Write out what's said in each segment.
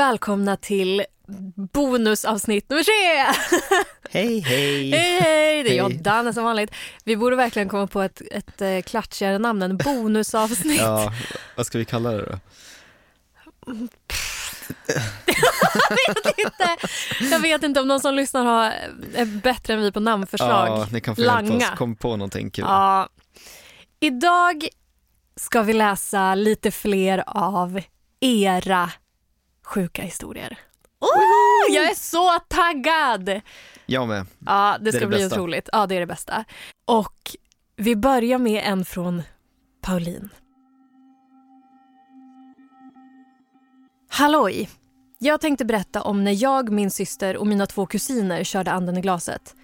Välkomna till bonusavsnitt nummer tre! Hej, hej! hej, hej! Det är jag. Danne som vanligt. Vi borde verkligen komma på ett, ett eh, klatschigare namn än bonusavsnitt. Ja, vad ska vi kalla det då? jag, vet inte, jag vet inte om någon som lyssnar har, är bättre än vi på namnförslag. Ja, ni kan få hjälpa Langa. oss, kom på någonting kul. Ja. Idag ska vi läsa lite fler av era sjuka historier. Oh, jag är så taggad! Jag med. Ja, det Det ska det bli bästa. otroligt. Ja, det är det bästa. Och vi börjar med en från Pauline. Halloj! Jag tänkte berätta om när jag, min syster och mina två kusiner körde anden i glaset.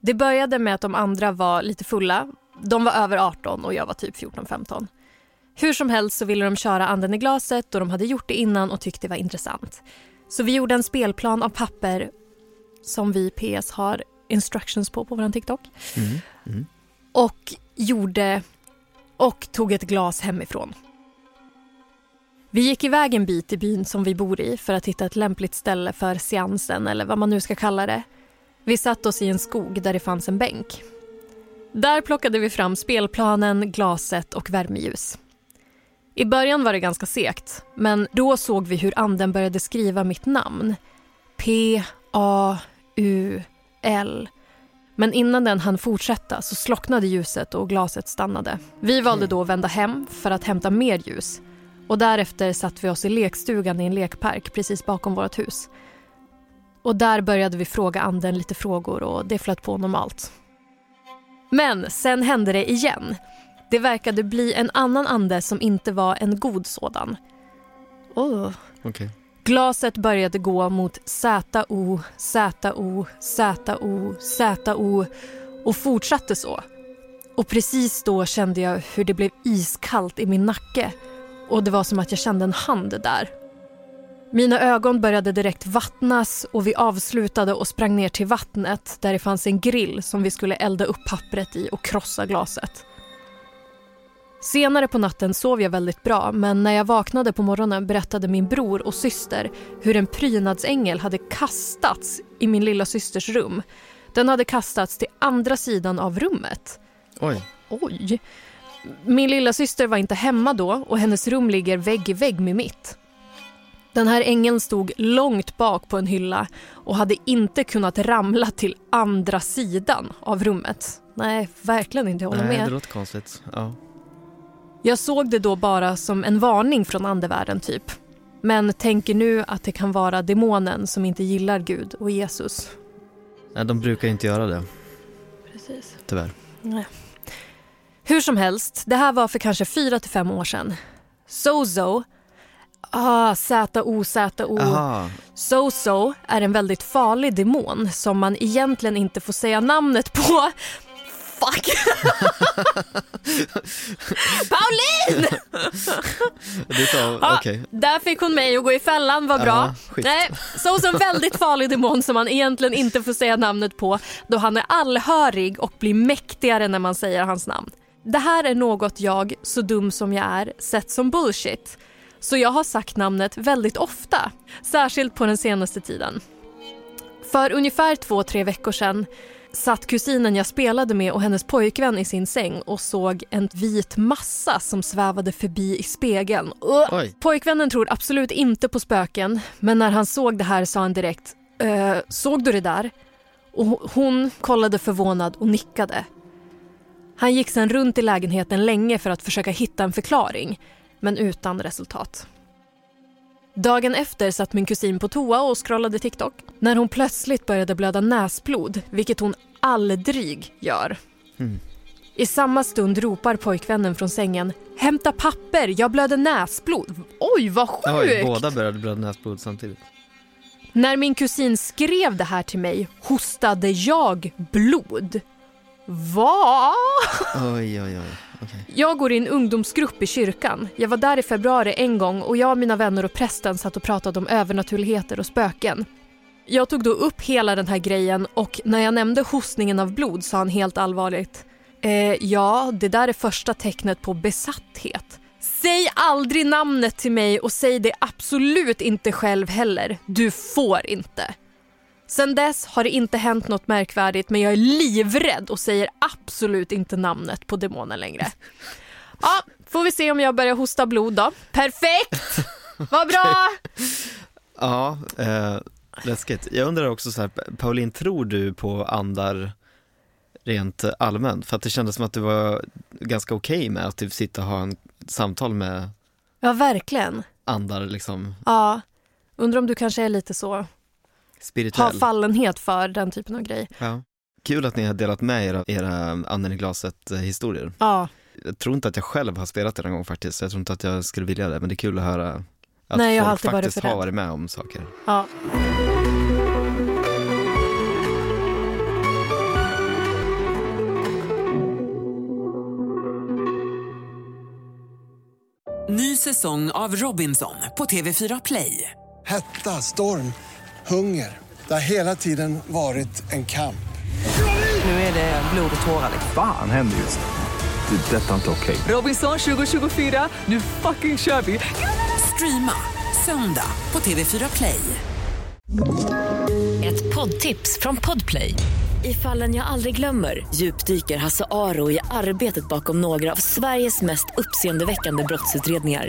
Det började med att de andra var lite fulla. De var över 18 och jag var typ 14-15. Hur som helst så ville de köra anden i glaset och de hade gjort det innan och tyckte det var intressant. Så vi gjorde en spelplan av papper som vi PS har instructions på på vår TikTok. Mm. Mm. Och gjorde och tog ett glas hemifrån. Vi gick iväg en bit i byn som vi bor i för att hitta ett lämpligt ställe för seansen eller vad man nu ska kalla det. Vi satt oss i en skog där det fanns en bänk. Där plockade vi fram spelplanen, glaset och värmeljus. I början var det ganska segt, men då såg vi hur anden började skriva mitt namn. P, A, U, L. Men innan den hann fortsätta så slocknade ljuset och glaset stannade. Vi valde då att vända hem för att hämta mer ljus. Och därefter satt vi oss i lekstugan i en lekpark precis bakom vårt hus. Och där började vi fråga anden lite frågor och det flöt på normalt. Men sen hände det igen. Det verkade bli en annan ande som inte var en god sådan. Oh. Okej. Glaset började gå mot ZO, ZO, ZO, ZO och fortsatte så. Och precis då kände jag hur det blev iskallt i min nacke och det var som att jag kände en hand där. Mina ögon började direkt vattnas och vi avslutade och sprang ner till vattnet där det fanns en grill som vi skulle elda upp pappret i och krossa glaset. Senare på natten sov jag väldigt bra men när jag vaknade på morgonen berättade min bror och syster hur en prydnadsängel hade kastats i min lilla systers rum. Den hade kastats till andra sidan av rummet. Oj. Oj! Min lilla syster var inte hemma då och hennes rum ligger vägg i vägg med mitt. Den här ängeln stod långt bak på en hylla och hade inte kunnat ramla till andra sidan av rummet. Nej, verkligen inte. Jag håller Nej, med. det låter konstigt. Ja. Jag såg det då bara som en varning från andevärlden typ. Men tänker nu att det kan vara demonen som inte gillar Gud och Jesus. Nej, de brukar inte göra det, Precis. tyvärr. Hur som helst, det här var för kanske fyra till fem år sedan. Sozo, ah, Z-O-Z-O. Sozo är en väldigt farlig demon som man egentligen inte får säga namnet på. Fuck! Pauline! Det tar, Ja, okej. Där fick hon mig att gå i fällan, vad bra. Ja. Nej, är en väldigt farlig demon som man egentligen inte får säga namnet på då han är allhörig och blir mäktigare när man säger hans namn. Det här är något jag, så dum som jag är, sett som bullshit. Så jag har sagt namnet väldigt ofta, särskilt på den senaste tiden. För ungefär två, tre veckor sedan satt kusinen jag spelade med och hennes pojkvän i sin säng och såg en vit massa som svävade förbi i spegeln. Oj. Pojkvännen tror absolut inte på spöken men när han såg det här sa han direkt "Eh, “Såg du det där?” och hon kollade förvånad och nickade. Han gick sen runt i lägenheten länge för att försöka hitta en förklaring men utan resultat. Dagen efter satt min kusin på toa och scrollade TikTok när hon plötsligt började blöda näsblod, vilket hon aldrig gör. Mm. I samma stund ropar pojkvännen från sängen “Hämta papper, jag blöder näsblod”. Oj, vad sjukt! Oj, båda började blöda näsblod samtidigt. När min kusin skrev det här till mig hostade jag blod. Va? Oj, oj, oj. Jag går i en ungdomsgrupp i kyrkan. Jag var där i februari en gång och jag, mina vänner och prästen satt och pratade om övernaturligheter och spöken. Jag tog då upp hela den här grejen och när jag nämnde hostningen av blod sa han helt allvarligt eh, Ja, det där är första tecknet på besatthet. Säg aldrig namnet till mig och säg det absolut inte själv heller. Du får inte. Sen dess har det inte hänt något märkvärdigt men jag är livrädd och säger absolut inte namnet på demonen längre. Ja, får vi se om jag börjar hosta blod då. Perfekt! Vad bra! Ja, eh, läskigt. Jag undrar också så här, Pauline, tror du på andar rent allmänt? För att det kändes som att du var ganska okej med att typ sitta och ha en samtal med Ja, verkligen. andar liksom Ja, undrar om du kanske är lite så, spirituell. fallenhet för den typen av grej. Ja. Kul att ni har delat med er av era anden i glaset eh, historier. Ja, Jag tror inte att jag själv har spelat det någon gång faktiskt, jag tror inte att jag skulle vilja det, men det är kul att höra att Nej, folk varit faktiskt har varit med om saker. ja. Ny säsong av Robinson på TV4 Play. Hetta, storm, hunger. Det har hela tiden varit en kamp. Nu är det blod och tårar. liksom. Fan händer just nu. Det. är Detta är inte okej. Robinson 2024, nu fucking kör vi! Streama söndag på TV4 Play. Ett poddtips från Podplay. I fallen jag aldrig glömmer djupdyker Hasse Aro i arbetet bakom några av Sveriges mest uppseendeväckande brottsutredningar.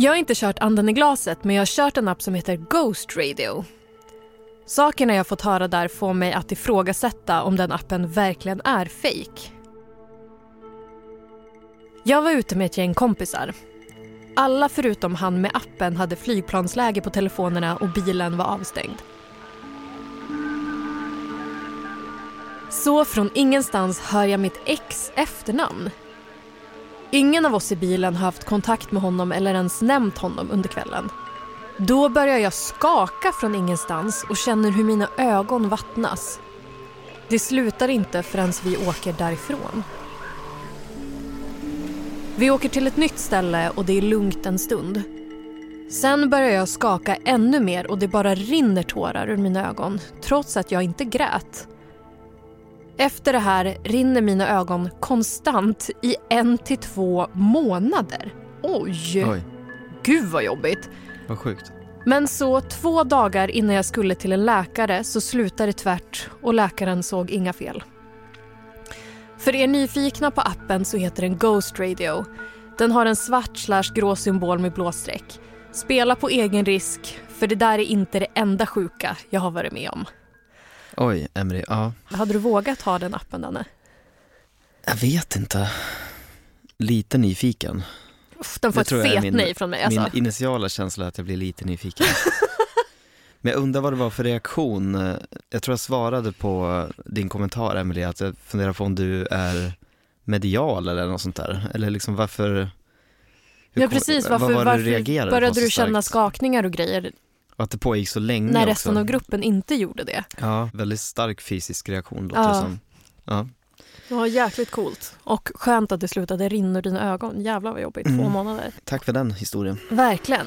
Jag har inte kört anden i glaset men jag har kört en app som heter Ghost Radio. Sakerna jag fått höra där får mig att ifrågasätta om den appen verkligen är fake. Jag var ute med ett gäng kompisar. Alla förutom han med appen hade flygplansläge på telefonerna och bilen var avstängd. Så från ingenstans hör jag mitt ex efternamn. Ingen av oss i bilen har haft kontakt med honom eller ens nämnt honom under kvällen. Då börjar jag skaka från ingenstans och känner hur mina ögon vattnas. Det slutar inte förrän vi åker därifrån. Vi åker till ett nytt ställe och det är lugnt en stund. Sen börjar jag skaka ännu mer och det bara rinner tårar ur mina ögon trots att jag inte grät. Efter det här rinner mina ögon konstant i en till två månader. Oj! Oj, Gud vad jobbigt. vad sjukt. Men så två dagar innan jag skulle till en läkare så slutade det tvärt och läkaren såg inga fel. För er nyfikna på appen så heter den Ghost Radio. Den har en svart slash grå symbol med blå streck. Spela på egen risk, för det där är inte det enda sjuka jag har varit med om. Oj, Emily, ja. Hade du vågat ha den appen, Danne? Jag vet inte. Lite nyfiken. Uff, den får Det ett fet min- nej från mig. Alltså. Min initiala känsla är att jag blir lite nyfiken. Men jag undrar vad det var för reaktion. Jag tror jag svarade på din kommentar Emily, att jag funderar på om du är medial eller något sånt där. Eller liksom varför... hur Ja precis, varför, var varför började du känna skakningar och grejer Och att det pågick så länge när också. resten av gruppen inte gjorde det? Ja, väldigt stark fysisk reaktion låter Ja. det som. Ja. Ja, jäkligt coolt. Och skönt att det slutade rinna ur dina ögon. Jävlar vad jobbigt, två Mm. månader. Tack för den historien. Verkligen.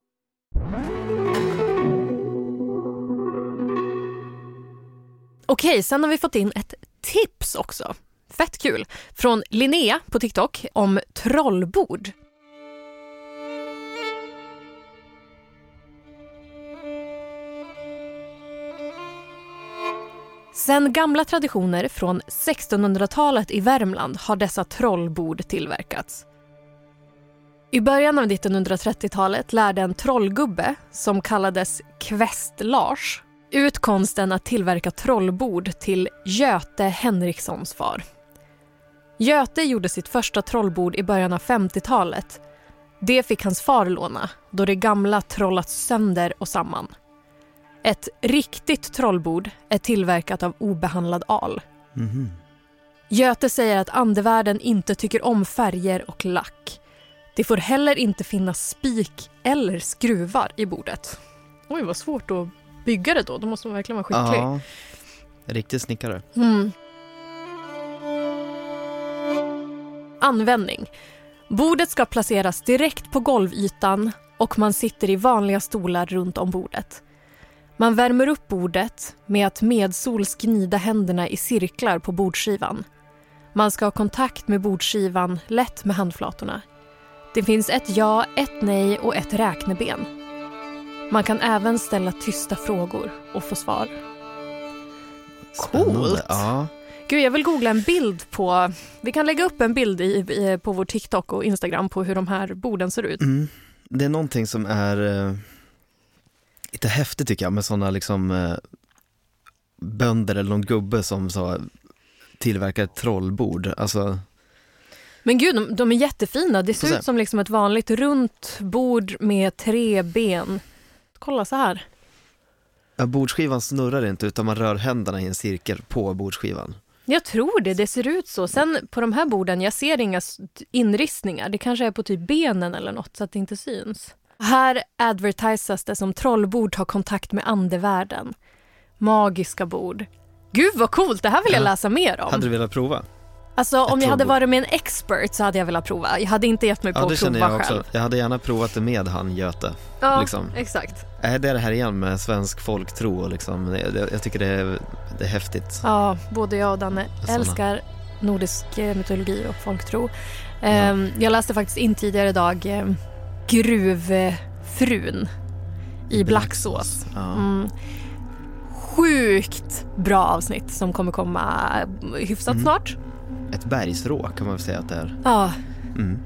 Okej, sen har vi fått in ett tips också. Fett kul. Från Linnea på TikTok om trollbord. Sen gamla traditioner från 1600-talet i Värmland har dessa trollbord tillverkats. I början av 1930-talet lärde en trollgubbe, som kallades Kväst-Lars ut konsten att tillverka trollbord till Göte Henrikssons far. Göte gjorde sitt första trollbord i början av 50-talet. Det fick hans far låna, då det gamla trollats sönder och samman. Ett riktigt trollbord är tillverkat av obehandlad al. Göte säger att andevärlden inte tycker om färger och lack. Det får heller inte finnas spik eller skruvar i bordet. Oj, vad svårt att bygga det då. Då måste man verkligen vara skicklig. Ja, riktig snickare. Mm. Användning. Bordet ska placeras direkt på golvytan och man sitter i vanliga stolar runt om bordet. Man värmer upp bordet med att medsols gnida händerna i cirklar på bordskivan. Man ska ha kontakt med bordskivan lätt med handflatorna. Det finns ett ja, ett nej och ett räkneben. Man kan även ställa tysta frågor och få svar. Spännande. Coolt. Ja. Gud, jag vill googla en bild på... Vi kan lägga upp en bild i, i, på vår TikTok och Instagram på hur de här borden ser ut. Mm. Det är någonting som är eh, lite häftigt tycker jag med sådana liksom eh, bönder eller någon gubbe som så tillverkar ett trollbord. Alltså, Men gud, de, de är jättefina. Det ser ut som liksom ett vanligt runt bord med tre ben. Kolla så här. ja, bordsskivan snurrar inte utan man rör händerna i en cirkel på bordsskivan. Jag tror det, det ser ut så. Sen på de här borden, jag ser inga inristningar. Det kanske är på typ benen eller något så att det inte syns. Här advertisas det som trollbord har kontakt med andevärlden. Magiska bord. Gud vad coolt, det här vill jag Ja. läsa mer om. Hade du velat prova? Alltså om jag hade varit med en expert så hade jag velat prova. Jag hade inte gett mig på Ja att prova jag också. själv. Jag hade gärna provat det med han Göte. Ja, liksom. exakt. Är det det här igen med svensk folktro liksom, jag tycker det är, det är häftigt. Ja, både jag och Danne Såna. älskar nordisk eh, mytologi och folktro. Ehm, Jag läste faktiskt in tidigare idag eh, Gruvfrun i Blacksås. Ja. Mm. Sjukt bra avsnitt som kommer komma hyfsat Mm. snart. Ett bergsrå kan man väl säga att det är. Ja, Mm.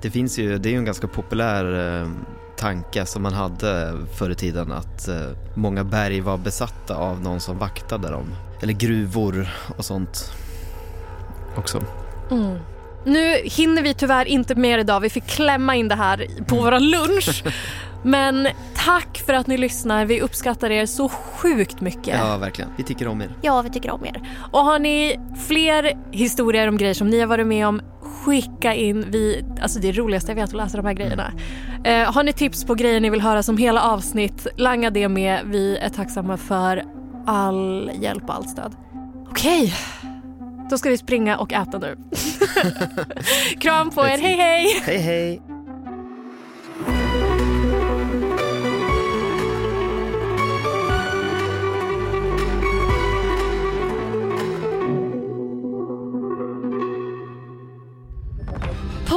Det finns ju, det är ju en ganska populär eh, tanke som man hade förr i tiden att eh, många berg var besatta av någon som vaktade dem. Eller gruvor och sånt också. Mm. Nu hinner vi tyvärr inte mer idag. Vi fick klämma in det här på Mm. vår lunch. Men tack för att ni lyssnar. Vi uppskattar er så sjukt mycket. Ja, verkligen. Vi tycker om er. Ja, vi tycker om er. Och har ni fler historier om grejer som ni har varit med om, skicka in. Vi, alltså det är det roligaste jag vet att läsa de här grejerna. Eh, har ni tips på grejer ni vill höra som hela avsnitt, langa det med. Vi är tacksamma för all hjälp och allt stöd. Okej, då ska vi springa och äta nu. Kram på er, hej hej! Hej hej!